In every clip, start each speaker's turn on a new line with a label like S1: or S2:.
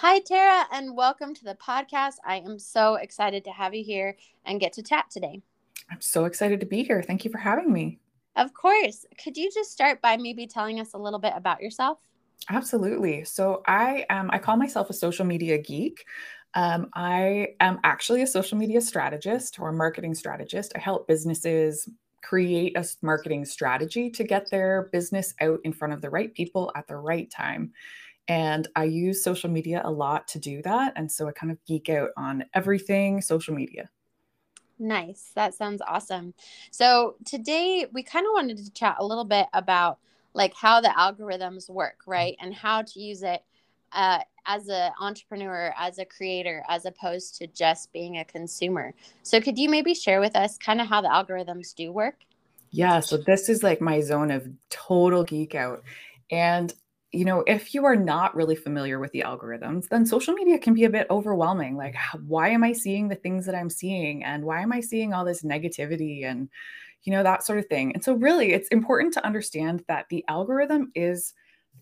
S1: Hi, Tara, and welcome to the podcast. I am so excited to have you here and get to chat today.
S2: I'm so excited to be here. Thank you for having me.
S1: Of course. Could you just start by maybe telling us a little bit about yourself?
S2: Absolutely. So I am I call myself a social media geek. Um, I am actually a social media strategist or marketing strategist. I help businesses create a marketing strategy to get their business out in front of the right people at the right time. And I use social media a lot to do that. And so I kind of geek out on everything social media.
S1: Nice. That sounds awesome. So today we kind of wanted to chat a little bit about like how the algorithms work, right? And how to use it uh, as an entrepreneur, as a creator, as opposed to just being a consumer. So could you maybe share with us kind of how the algorithms do work?
S2: Yeah. So this is like my zone of total geek out. And you know, if you are not really familiar with the algorithms, then social media can be a bit overwhelming. Like, why am I seeing the things that I'm seeing? And why am I seeing all this negativity and, you know, that sort of thing? And so, really, it's important to understand that the algorithm is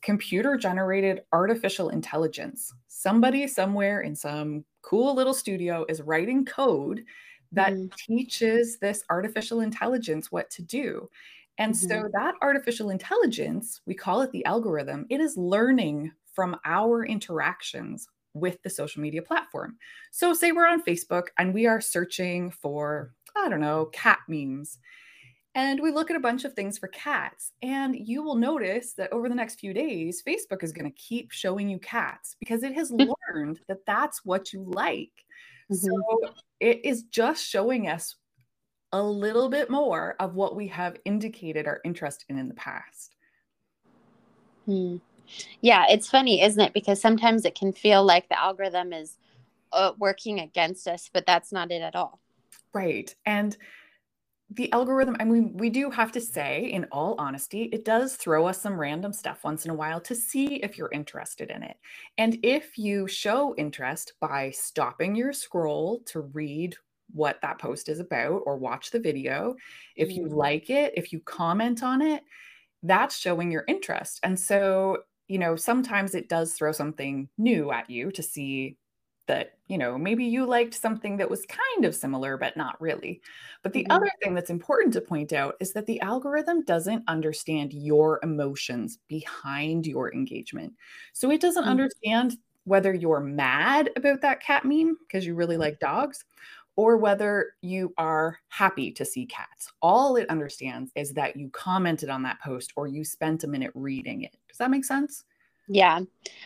S2: computer generated artificial intelligence. Somebody somewhere in some cool little studio is writing code that mm. teaches this artificial intelligence what to do. And mm-hmm. so that artificial intelligence, we call it the algorithm, it is learning from our interactions with the social media platform. So, say we're on Facebook and we are searching for, I don't know, cat memes. And we look at a bunch of things for cats. And you will notice that over the next few days, Facebook is going to keep showing you cats because it has learned that that's what you like. Mm-hmm. So, it is just showing us a little bit more of what we have indicated our interest in in the past.
S1: Hmm. Yeah, it's funny, isn't it? Because sometimes it can feel like the algorithm is uh, working against us, but that's not it at all.
S2: Right. And the algorithm, I mean, we do have to say, in all honesty, it does throw us some random stuff once in a while to see if you're interested in it. And if you show interest by stopping your scroll to read what that post is about or watch the video. If you mm. like it, if you comment on it, that's showing your interest. And so, you know, sometimes it does throw something new at you to see that, you know, maybe you liked something that was kind of similar, but not really. But the mm-hmm. other thing that's important to point out is that the algorithm doesn't understand your emotions behind your engagement. So it doesn't mm-hmm. understand whether you're mad about that cat meme because you really like dogs or whether you are happy to see cats. All it understands is that you commented on that post or you spent a minute reading it. Does that make sense?
S1: Yeah.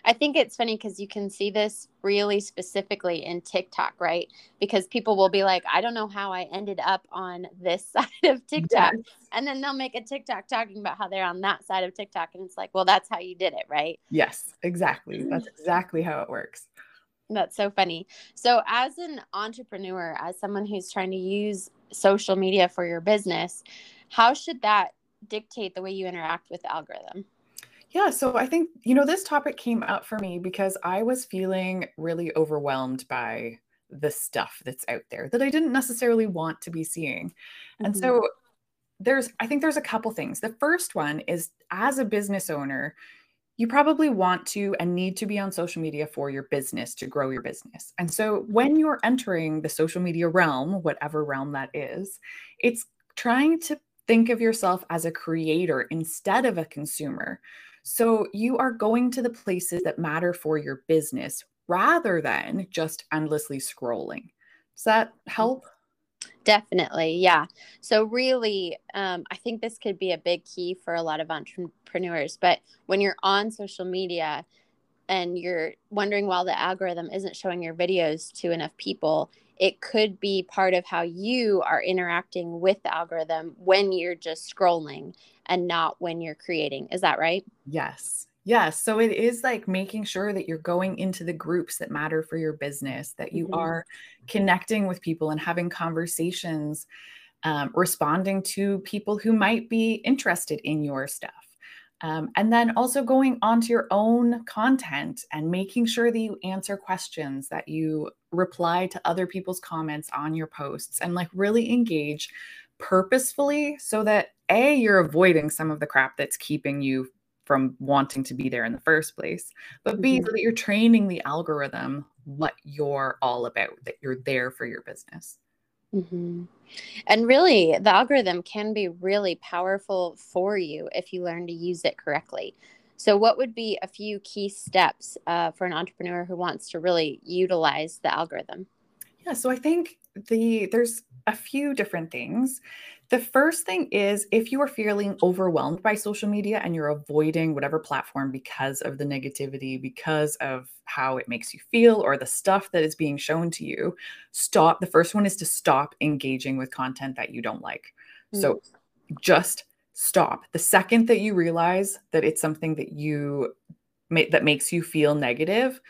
S1: I think it's funny because you can see this really specifically in TikTok, right? Because people will be like, I don't know how I ended up on this side of TikTok. Yes. And then they'll make a TikTok talking about how they're on that side of TikTok. And it's like, well, that's how you did it, right?
S2: Yes, exactly. That's mm. exactly how it works.
S1: That's so funny. So, as an entrepreneur, as someone who's trying to use social media for your business, how should that dictate the way you interact with the algorithm?
S2: Yeah, so I think, you know, this topic came up for me because I was feeling really overwhelmed by the stuff that's out there that I didn't necessarily want to be seeing. Mm-hmm. And so there's, I think there's a couple things. The first one is as a business owner, you probably want to and need to be on social media for your business to grow your business. And so when you're entering the social media realm, whatever realm that is, it's trying to think of yourself as a creator instead of a consumer. So you are going to the places that matter for your business rather than just endlessly scrolling. Does that mm. help?
S1: Definitely. Yeah. So, really, um, I think this could be a big key for a lot of entrepreneurs. But when you're on social media and you're wondering why the algorithm isn't showing your videos to enough people, it could be part of how you are interacting with the algorithm when you're just scrolling and not when you're creating. Is that right?
S2: Yes. Yes. So it is like making sure that you're going into the groups that matter for your business, that you mm-hmm. are connecting with people and having conversations, um, responding to people who might be interested in your stuff. Um, and then also going onto your own content and making sure that you answer questions, that you reply to other people's comments on your posts, and like really engage purposefully so that A, you're avoiding some of the crap that's keeping you from wanting to be there in the first place, but B, mm-hmm. so that you're training the algorithm what you're all about, that you're there for your business.
S1: Mm-hmm. And really, the algorithm can be really powerful for you if you learn to use it correctly. So, what would be a few key steps uh, for an entrepreneur who wants to really utilize the algorithm?
S2: Yeah, so I think the there's a few different things. The first thing is if you are feeling overwhelmed by social media and you're avoiding whatever platform because of the negativity, because of how it makes you feel, or the stuff that is being shown to you, stop. The first one is to stop engaging with content that you don't like. Mm. So just stop. The second that you realize that it's something that you that makes you feel negative,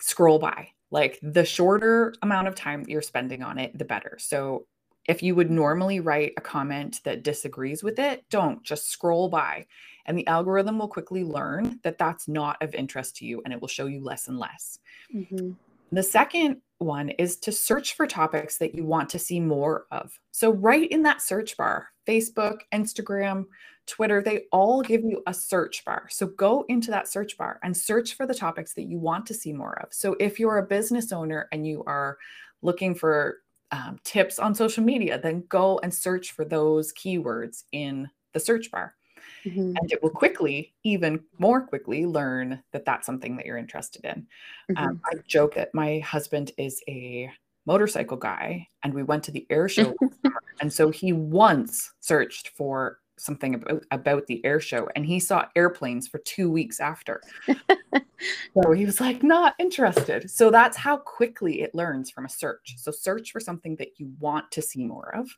S2: scroll by. Like the shorter amount of time that you're spending on it, the better. So if you would normally write a comment that disagrees with it, don't just scroll by. And the algorithm will quickly learn that that's not of interest to you and it will show you less and less. Mm-hmm. The second one is to search for topics that you want to see more of. So, right in that search bar, Facebook, Instagram, Twitter, they all give you a search bar. So, go into that search bar and search for the topics that you want to see more of. So, if you're a business owner and you are looking for um, tips on social media, then go and search for those keywords in the search bar. Mm-hmm. And it will quickly, even more quickly, learn that that's something that you're interested in. Um, mm-hmm. Um, I joke that my husband is a motorcycle guy, and we went to the air show, and so he once searched for something about, about the air show and he saw airplanes for two weeks after. so he was like, not interested. So that's how quickly it learns from a search. So search for something that you want to see more of.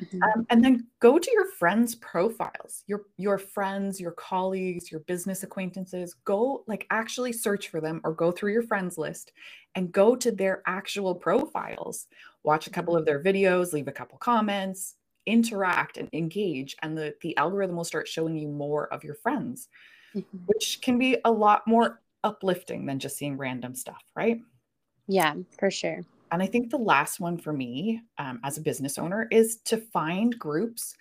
S2: Mm-hmm. Um, and then go to your friends' profiles, your your friends, your colleagues, your business acquaintances. Go like actually search for them, or go through your friends list, and go to their actual profiles. Watch a couple of their videos, leave a couple comments, interact and engage and the the algorithm will start showing you more of your friends mm-hmm. which can be a lot more uplifting than just seeing random stuff right
S1: yeah for sure
S2: and i think the last one for me um, as a business owner is to find groups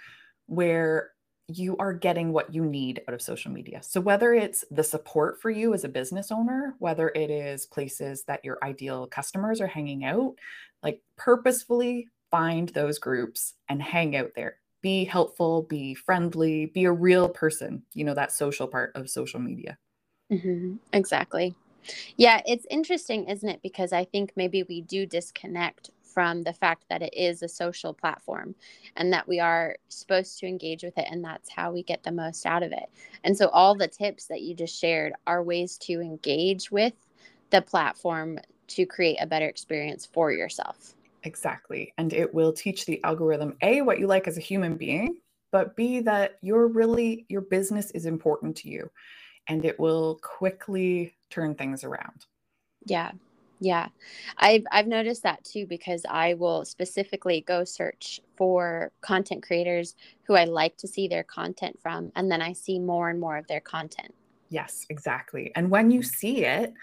S2: where you are getting what you need out of social media. So, whether it's the support for you as a business owner, whether it is places that your ideal customers are hanging out, like purposefully find those groups and hang out there. Be helpful, be friendly, be a real person, you know, that social part of social media.
S1: Mm-hmm. Exactly. Yeah, it's interesting, isn't it? Because I think maybe we do disconnect from the fact that it is a social platform and that we are supposed to engage with it and that's how we get the most out of it. And so all the tips that you just shared are ways to engage with the platform to create a better experience for yourself.
S2: Exactly. And it will teach the algorithm A, what you like as a human being, but B, that you're really, your business is important to you. And it will quickly turn things around.
S1: Yeah. Yeah. I've I've noticed that too because I will specifically go search for content creators who I like to see their content from and then I see more and more of their content.
S2: Yes, exactly. And when you see it,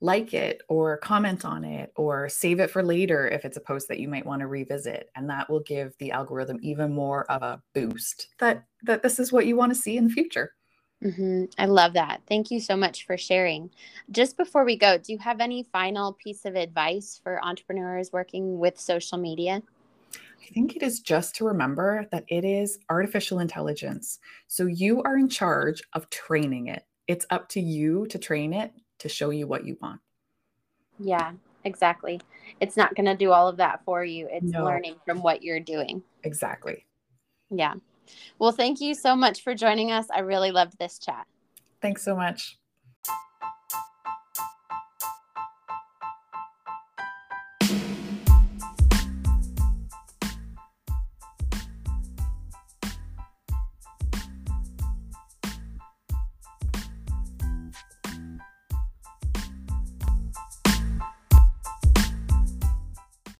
S2: like it or comment on it or save it for later if it's a post that you might want to revisit and that will give the algorithm even more of a boost that that this is what you want to see in the future
S1: mm-hmm. i love that thank you so much for sharing just before we go do you have any final piece of advice for entrepreneurs working with social media
S2: I think it is just to remember that it is artificial intelligence. So you are in charge of training it. It's up to you to train it to show you what you want.
S1: Yeah, exactly. It's not going to do all of that for you. It's
S2: No.
S1: learning from what you're doing.
S2: Exactly.
S1: Yeah. Well, thank you so much for joining us. I really loved this chat.
S2: Thanks so much.